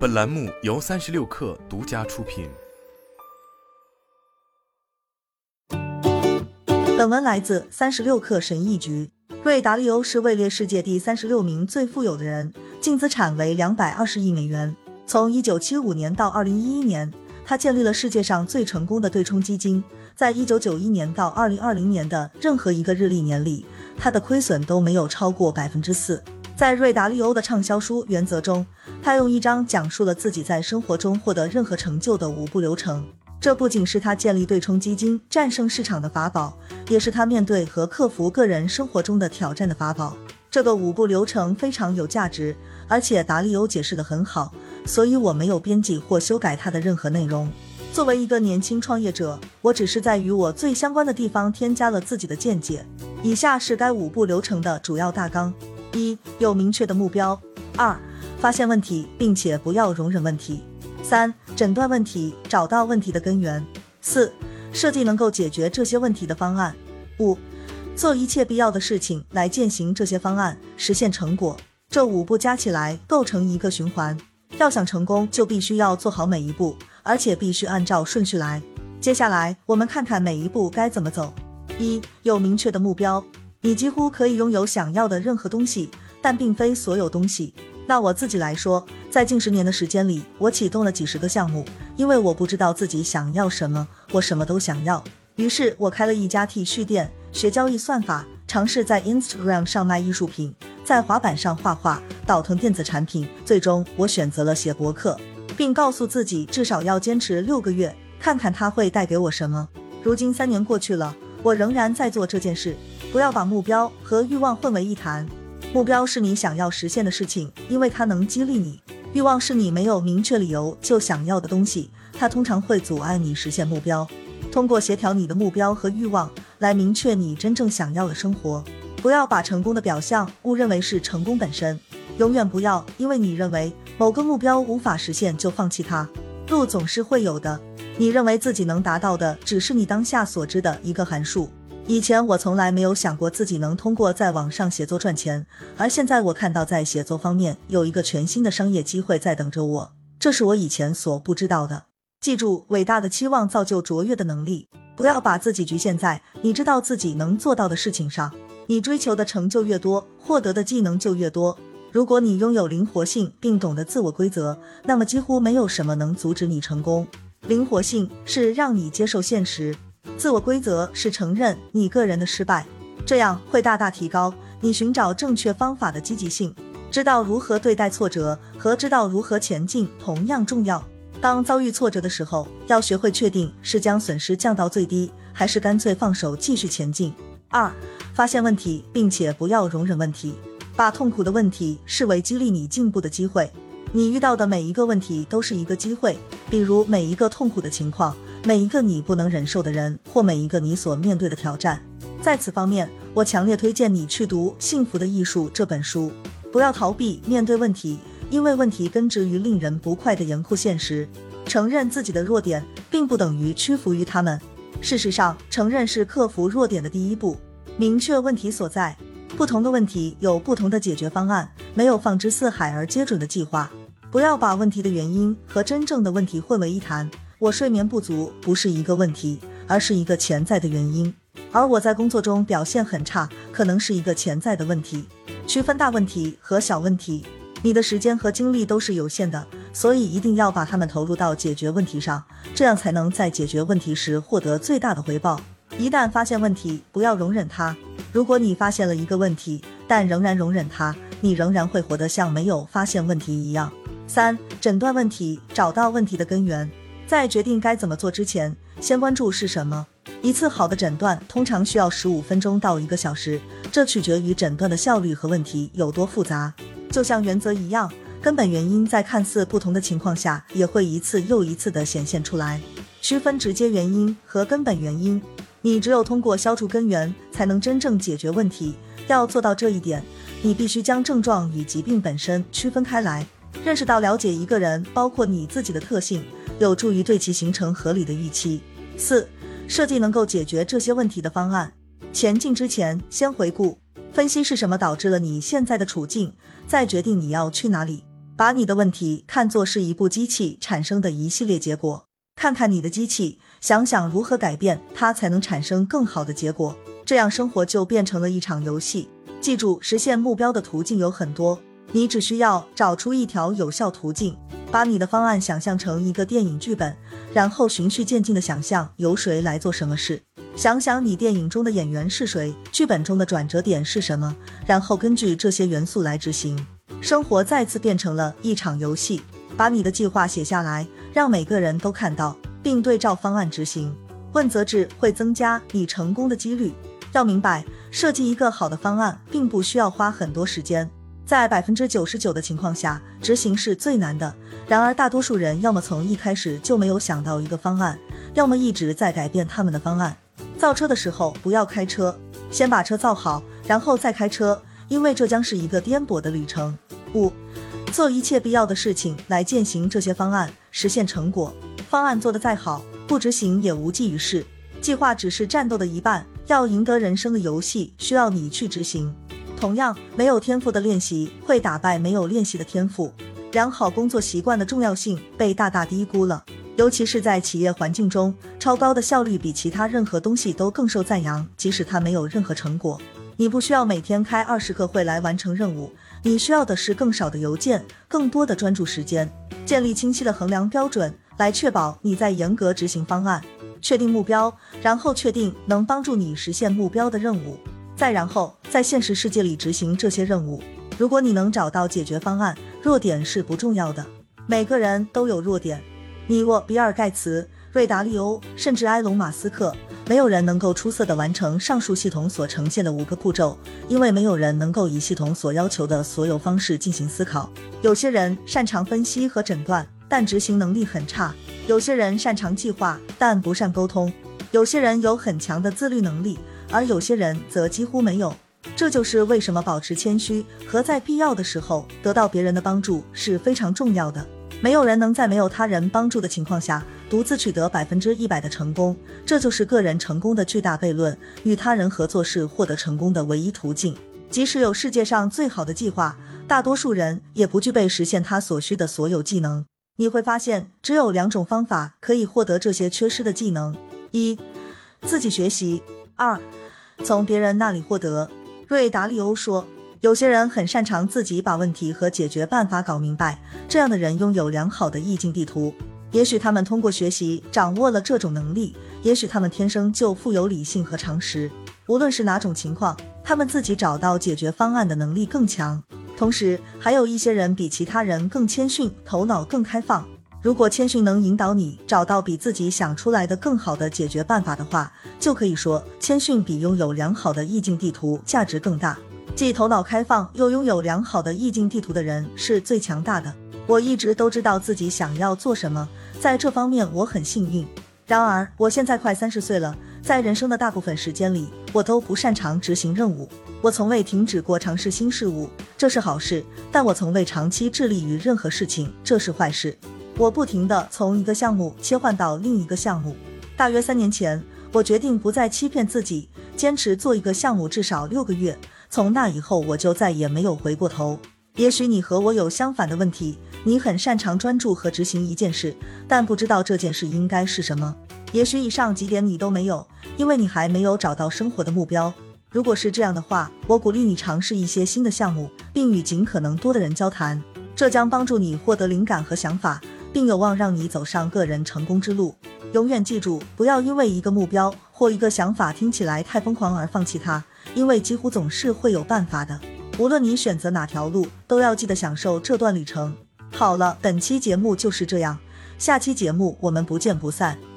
本栏目由三十六氪独家出品。本文来自三十六氪神译局。瑞达利欧是位列世界第三十六名最富有的人，净资产为两百二十亿美元。从一九七五年到二零一一年，他建立了世界上最成功的对冲基金。在一九九一年到二零二零年的任何一个日历年里，他的亏损都没有超过百分之四。在瑞达利欧的畅销书《原则》中，他用一章讲述了自己在生活中获得任何成就的五步流程。这不仅是他建立对冲基金、战胜市场的法宝，也是他面对和克服个人生活中的挑战的法宝。这个五步流程非常有价值，而且达利欧解释的很好，所以我没有编辑或修改他的任何内容。作为一个年轻创业者，我只是在与我最相关的地方添加了自己的见解。以下是该五步流程的主要大纲：一、有明确的目标；二、发现问题，并且不要容忍问题。三、诊断问题，找到问题的根源。四、设计能够解决这些问题的方案。五、做一切必要的事情来践行这些方案，实现成果。这五步加起来构成一个循环。要想成功，就必须要做好每一步，而且必须按照顺序来。接下来，我们看看每一步该怎么走。一、有明确的目标。你几乎可以拥有想要的任何东西，但并非所有东西。那我自己来说，在近十年的时间里，我启动了几十个项目，因为我不知道自己想要什么，我什么都想要。于是我开了一家 T 恤店，学交易算法，尝试在 Instagram 上卖艺术品，在滑板上画画，倒腾电子产品。最终，我选择了写博客，并告诉自己至少要坚持六个月，看看它会带给我什么。如今三年过去了，我仍然在做这件事。不要把目标和欲望混为一谈。目标是你想要实现的事情，因为它能激励你；欲望是你没有明确理由就想要的东西，它通常会阻碍你实现目标。通过协调你的目标和欲望，来明确你真正想要的生活。不要把成功的表象误认为是成功本身，永远不要因为你认为某个目标无法实现就放弃它。路总是会有的，你认为自己能达到的，只是你当下所知的一个函数。以前我从来没有想过自己能通过在网上写作赚钱，而现在我看到在写作方面有一个全新的商业机会在等着我，这是我以前所不知道的。记住，伟大的期望造就卓越的能力。不要把自己局限在你知道自己能做到的事情上。你追求的成就越多，获得的技能就越多。如果你拥有灵活性并懂得自我规则，那么几乎没有什么能阻止你成功。灵活性是让你接受现实。自我规则是承认你个人的失败，这样会大大提高你寻找正确方法的积极性。知道如何对待挫折和知道如何前进同样重要。当遭遇挫折的时候，要学会确定是将损失降到最低，还是干脆放手继续前进。二、发现问题，并且不要容忍问题，把痛苦的问题视为激励你进步的机会。你遇到的每一个问题都是一个机会，比如每一个痛苦的情况。每一个你不能忍受的人，或每一个你所面对的挑战，在此方面，我强烈推荐你去读《幸福的艺术》这本书。不要逃避面对问题，因为问题根植于令人不快的严酷现实。承认自己的弱点，并不等于屈服于他们。事实上，承认是克服弱点的第一步。明确问题所在，不同的问题有不同的解决方案，没有放之四海而皆准的计划。不要把问题的原因和真正的问题混为一谈。我睡眠不足不是一个问题，而是一个潜在的原因。而我在工作中表现很差，可能是一个潜在的问题。区分大问题和小问题，你的时间和精力都是有限的，所以一定要把它们投入到解决问题上，这样才能在解决问题时获得最大的回报。一旦发现问题，不要容忍它。如果你发现了一个问题，但仍然容忍它，你仍然会活得像没有发现问题一样。三、诊断问题，找到问题的根源。在决定该怎么做之前，先关注是什么。一次好的诊断通常需要十五分钟到一个小时，这取决于诊断的效率和问题有多复杂。就像原则一样，根本原因在看似不同的情况下也会一次又一次地显现出来。区分直接原因和根本原因，你只有通过消除根源，才能真正解决问题。要做到这一点，你必须将症状与疾病本身区分开来，认识到了解一个人，包括你自己的特性。有助于对其形成合理的预期。四、设计能够解决这些问题的方案。前进之前，先回顾分析是什么导致了你现在的处境，再决定你要去哪里。把你的问题看作是一部机器产生的一系列结果，看看你的机器，想想如何改变它才能产生更好的结果。这样生活就变成了一场游戏。记住，实现目标的途径有很多，你只需要找出一条有效途径。把你的方案想象成一个电影剧本，然后循序渐进的想象由谁来做什么事。想想你电影中的演员是谁，剧本中的转折点是什么，然后根据这些元素来执行。生活再次变成了一场游戏。把你的计划写下来，让每个人都看到，并对照方案执行。问责制会增加你成功的几率。要明白，设计一个好的方案并不需要花很多时间。在百分之九十九的情况下，执行是最难的。然而，大多数人要么从一开始就没有想到一个方案，要么一直在改变他们的方案。造车的时候不要开车，先把车造好，然后再开车，因为这将是一个颠簸的旅程。五，做一切必要的事情来践行这些方案，实现成果。方案做得再好，不执行也无济于事。计划只是战斗的一半，要赢得人生的游戏，需要你去执行。同样，没有天赋的练习会打败没有练习的天赋。良好工作习惯的重要性被大大低估了，尤其是在企业环境中，超高的效率比其他任何东西都更受赞扬，即使它没有任何成果。你不需要每天开二十个会来完成任务，你需要的是更少的邮件，更多的专注时间。建立清晰的衡量标准，来确保你在严格执行方案。确定目标，然后确定能帮助你实现目标的任务。再然后，在现实世界里执行这些任务。如果你能找到解决方案，弱点是不重要的。每个人都有弱点。你我、比尔盖茨、瑞达利欧，甚至埃隆马斯克，没有人能够出色的完成上述系统所呈现的五个步骤，因为没有人能够以系统所要求的所有方式进行思考。有些人擅长分析和诊断，但执行能力很差；有些人擅长计划，但不善沟通；有些人有很强的自律能力。而有些人则几乎没有，这就是为什么保持谦虚和在必要的时候得到别人的帮助是非常重要的。没有人能在没有他人帮助的情况下独自取得百分之一百的成功，这就是个人成功的巨大悖论。与他人合作是获得成功的唯一途径。即使有世界上最好的计划，大多数人也不具备实现他所需的所有技能。你会发现，只有两种方法可以获得这些缺失的技能：一、自己学习；二。从别人那里获得，瑞达利欧说，有些人很擅长自己把问题和解决办法搞明白，这样的人拥有良好的意境地图。也许他们通过学习掌握了这种能力，也许他们天生就富有理性和常识。无论是哪种情况，他们自己找到解决方案的能力更强。同时，还有一些人比其他人更谦逊，头脑更开放。如果谦逊能引导你找到比自己想出来的更好的解决办法的话，就可以说谦逊比拥有良好的意境地图价值更大。既头脑开放又拥有良好的意境地图的人是最强大的。我一直都知道自己想要做什么，在这方面我很幸运。然而，我现在快三十岁了，在人生的大部分时间里，我都不擅长执行任务。我从未停止过尝试新事物，这是好事；但我从未长期致力于任何事情，这是坏事。我不停地从一个项目切换到另一个项目。大约三年前，我决定不再欺骗自己，坚持做一个项目至少六个月。从那以后，我就再也没有回过头。也许你和我有相反的问题，你很擅长专注和执行一件事，但不知道这件事应该是什么。也许以上几点你都没有，因为你还没有找到生活的目标。如果是这样的话，我鼓励你尝试一些新的项目，并与尽可能多的人交谈，这将帮助你获得灵感和想法。并有望让你走上个人成功之路。永远记住，不要因为一个目标或一个想法听起来太疯狂而放弃它，因为几乎总是会有办法的。无论你选择哪条路，都要记得享受这段旅程。好了，本期节目就是这样，下期节目我们不见不散。